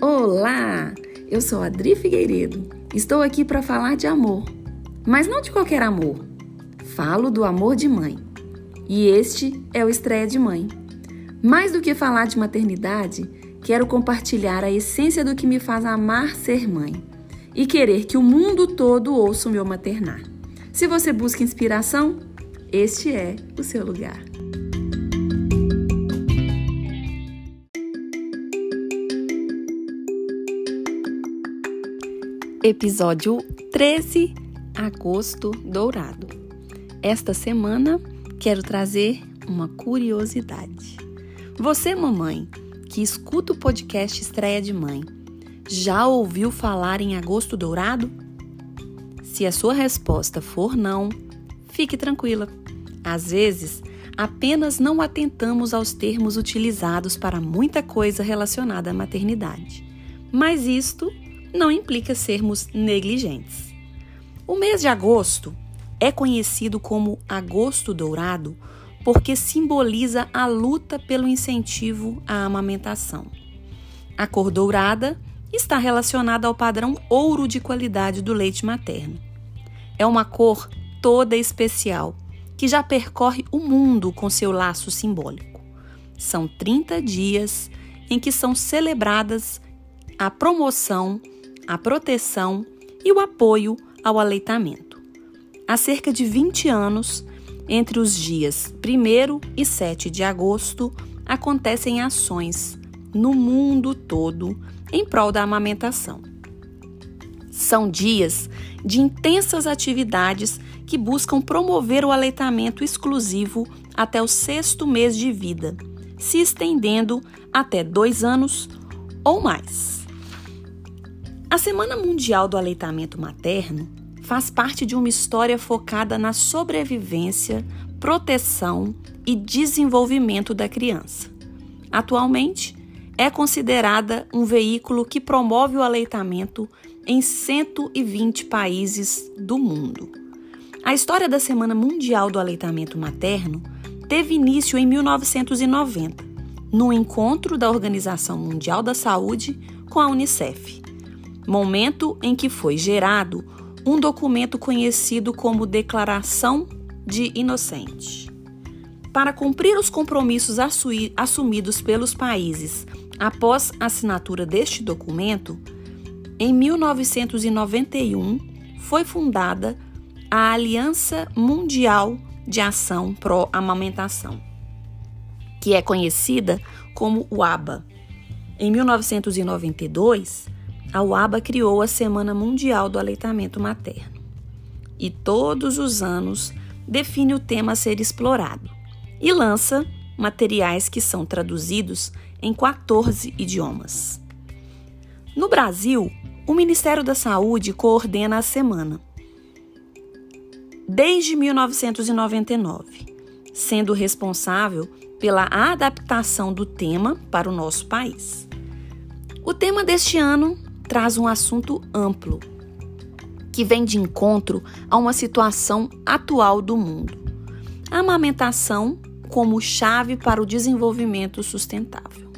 Olá! Eu sou Adri Figueiredo. Estou aqui para falar de amor, mas não de qualquer amor. Falo do amor de mãe. E este é o Estreia de Mãe. Mais do que falar de maternidade, quero compartilhar a essência do que me faz amar ser mãe e querer que o mundo todo ouça o meu maternar. Se você busca inspiração, este é o seu lugar. Episódio 13 Agosto Dourado. Esta semana quero trazer uma curiosidade. Você, mamãe, que escuta o podcast Estreia de Mãe, já ouviu falar em Agosto Dourado? Se a sua resposta for não, fique tranquila. Às vezes, apenas não atentamos aos termos utilizados para muita coisa relacionada à maternidade. Mas isto não implica sermos negligentes. O mês de agosto é conhecido como Agosto Dourado porque simboliza a luta pelo incentivo à amamentação. A cor dourada está relacionada ao padrão ouro de qualidade do leite materno. É uma cor toda especial que já percorre o mundo com seu laço simbólico. São 30 dias em que são celebradas a promoção a proteção e o apoio ao aleitamento. Há cerca de 20 anos, entre os dias 1 e 7 de agosto, acontecem ações no mundo todo em prol da amamentação. São dias de intensas atividades que buscam promover o aleitamento exclusivo até o sexto mês de vida, se estendendo até dois anos ou mais. A Semana Mundial do Aleitamento Materno faz parte de uma história focada na sobrevivência, proteção e desenvolvimento da criança. Atualmente, é considerada um veículo que promove o aleitamento em 120 países do mundo. A história da Semana Mundial do Aleitamento Materno teve início em 1990, no encontro da Organização Mundial da Saúde com a Unicef momento em que foi gerado um documento conhecido como Declaração de Inocente. Para cumprir os compromissos assumidos pelos países após a assinatura deste documento, em 1991 foi fundada a Aliança Mundial de Ação Pró-Amamentação, que é conhecida como o ABA. Em 1992, a UABA criou a Semana Mundial do Aleitamento Materno e todos os anos define o tema a ser explorado e lança materiais que são traduzidos em 14 idiomas. No Brasil, o Ministério da Saúde coordena a semana desde 1999, sendo responsável pela adaptação do tema para o nosso país. O tema deste ano traz um assunto amplo que vem de encontro a uma situação atual do mundo. A amamentação como chave para o desenvolvimento sustentável.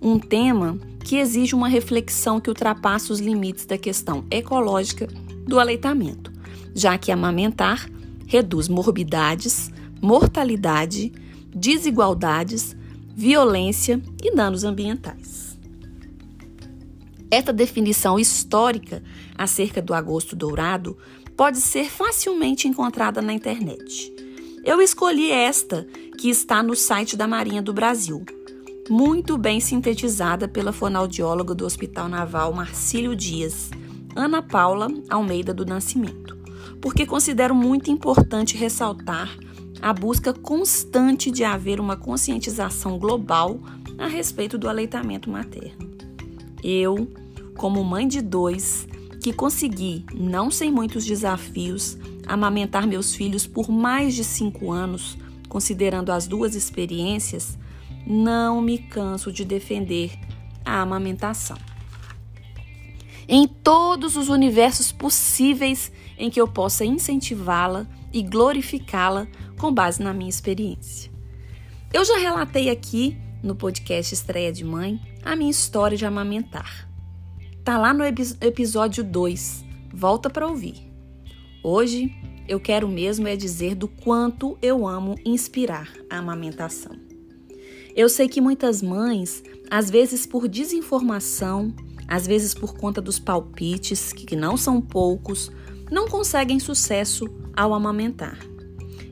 Um tema que exige uma reflexão que ultrapassa os limites da questão ecológica do aleitamento, já que amamentar reduz morbidades, mortalidade, desigualdades, violência e danos ambientais. Esta definição histórica acerca do agosto dourado pode ser facilmente encontrada na internet. Eu escolhi esta, que está no site da Marinha do Brasil, muito bem sintetizada pela fonoaudióloga do Hospital Naval Marcílio Dias, Ana Paula Almeida do Nascimento, porque considero muito importante ressaltar a busca constante de haver uma conscientização global a respeito do aleitamento materno. Eu, como mãe de dois, que consegui, não sem muitos desafios, amamentar meus filhos por mais de cinco anos, considerando as duas experiências, não me canso de defender a amamentação. Em todos os universos possíveis em que eu possa incentivá-la e glorificá-la com base na minha experiência. Eu já relatei aqui no podcast Estreia de Mãe, a minha história de amamentar. Tá lá no episódio 2. Volta para ouvir. Hoje eu quero mesmo é dizer do quanto eu amo inspirar a amamentação. Eu sei que muitas mães, às vezes por desinformação, às vezes por conta dos palpites, que não são poucos, não conseguem sucesso ao amamentar.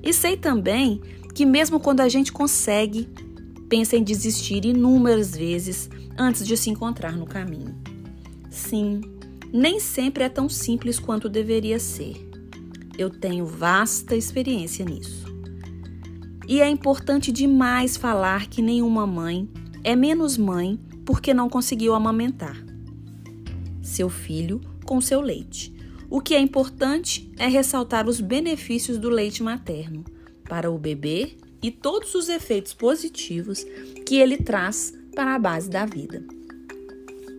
E sei também que, mesmo quando a gente consegue, pensa em desistir inúmeras vezes antes de se encontrar no caminho. Sim, nem sempre é tão simples quanto deveria ser. Eu tenho vasta experiência nisso. E é importante demais falar que nenhuma mãe é menos mãe porque não conseguiu amamentar seu filho com seu leite. O que é importante é ressaltar os benefícios do leite materno para o bebê e todos os efeitos positivos que ele traz para a base da vida.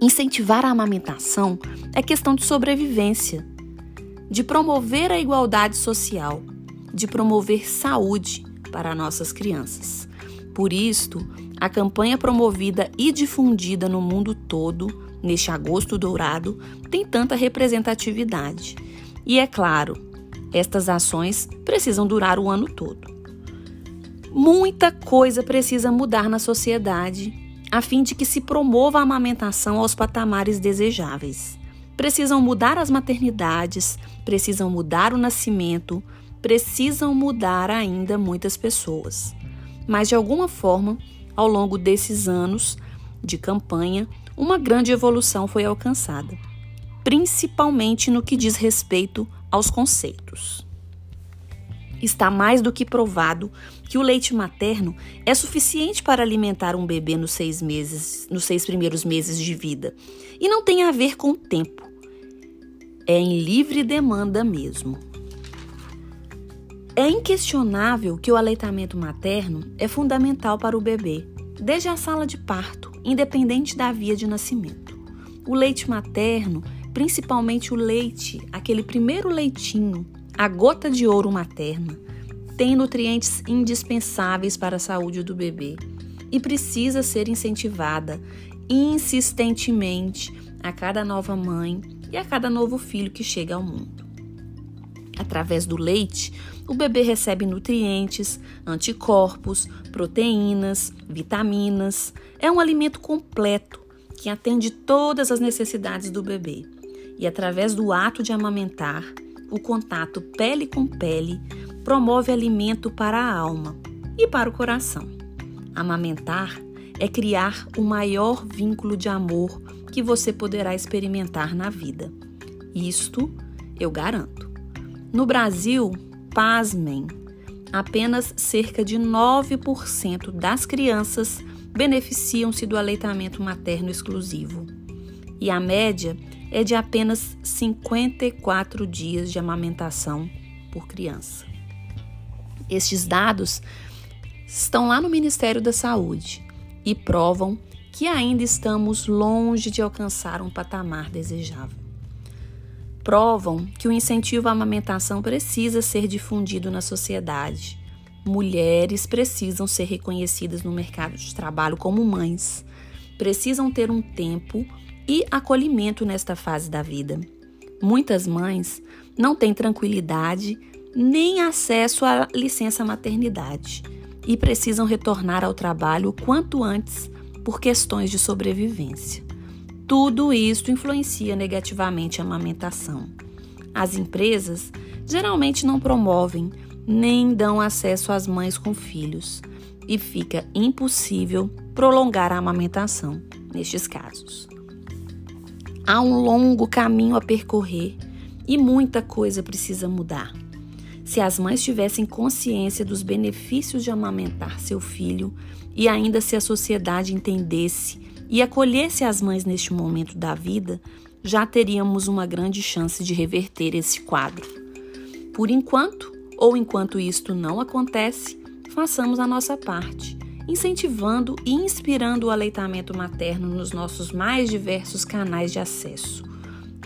Incentivar a amamentação é questão de sobrevivência, de promover a igualdade social, de promover saúde para nossas crianças. Por isto, a campanha promovida e difundida no mundo todo neste agosto dourado tem tanta representatividade. E é claro, estas ações precisam durar o ano todo. Muita coisa precisa mudar na sociedade a fim de que se promova a amamentação aos patamares desejáveis. Precisam mudar as maternidades, precisam mudar o nascimento, precisam mudar ainda muitas pessoas. Mas de alguma forma, ao longo desses anos de campanha, uma grande evolução foi alcançada, principalmente no que diz respeito aos conceitos. Está mais do que provado que o leite materno é suficiente para alimentar um bebê nos seis meses, nos seis primeiros meses de vida, e não tem a ver com o tempo. É em livre demanda mesmo. É inquestionável que o aleitamento materno é fundamental para o bebê, desde a sala de parto, independente da via de nascimento. O leite materno, principalmente o leite, aquele primeiro leitinho, a gota de ouro materna, tem nutrientes indispensáveis para a saúde do bebê e precisa ser incentivada insistentemente a cada nova mãe e a cada novo filho que chega ao mundo. Através do leite, o bebê recebe nutrientes, anticorpos, proteínas, vitaminas. É um alimento completo que atende todas as necessidades do bebê. E através do ato de amamentar, o contato pele com pele promove alimento para a alma e para o coração. Amamentar é criar o maior vínculo de amor que você poderá experimentar na vida. Isto eu garanto. No Brasil, pasmem, apenas cerca de 9% das crianças beneficiam-se do aleitamento materno exclusivo. E a média é de apenas 54 dias de amamentação por criança. Estes dados estão lá no Ministério da Saúde e provam que ainda estamos longe de alcançar um patamar desejável provam que o incentivo à amamentação precisa ser difundido na sociedade. Mulheres precisam ser reconhecidas no mercado de trabalho como mães, precisam ter um tempo e acolhimento nesta fase da vida. Muitas mães não têm tranquilidade nem acesso à licença maternidade e precisam retornar ao trabalho o quanto antes por questões de sobrevivência. Tudo isso influencia negativamente a amamentação. As empresas geralmente não promovem nem dão acesso às mães com filhos e fica impossível prolongar a amamentação nestes casos. Há um longo caminho a percorrer e muita coisa precisa mudar. Se as mães tivessem consciência dos benefícios de amamentar seu filho e ainda se a sociedade entendesse e acolhesse as mães neste momento da vida, já teríamos uma grande chance de reverter esse quadro. Por enquanto, ou enquanto isto não acontece, façamos a nossa parte, incentivando e inspirando o aleitamento materno nos nossos mais diversos canais de acesso.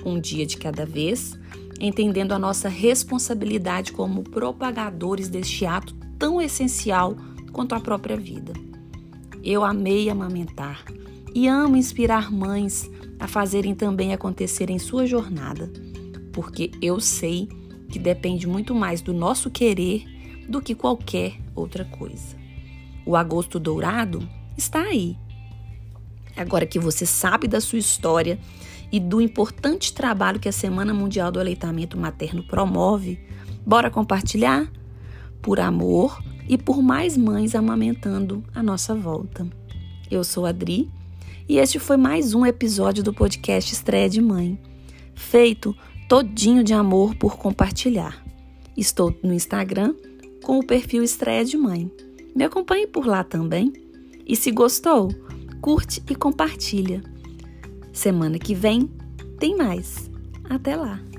Um dia de cada vez, entendendo a nossa responsabilidade como propagadores deste ato tão essencial quanto a própria vida. Eu amei amamentar e amo inspirar mães a fazerem também acontecer em sua jornada, porque eu sei que depende muito mais do nosso querer do que qualquer outra coisa. O agosto dourado está aí. Agora que você sabe da sua história e do importante trabalho que a Semana Mundial do Aleitamento Materno promove, bora compartilhar? Por amor e por mais mães amamentando a nossa volta. Eu sou a Adri e este foi mais um episódio do podcast Estreia de Mãe, feito todinho de amor por compartilhar. Estou no Instagram com o perfil Estreia de Mãe. Me acompanhe por lá também. E se gostou, curte e compartilha. Semana que vem tem mais. Até lá!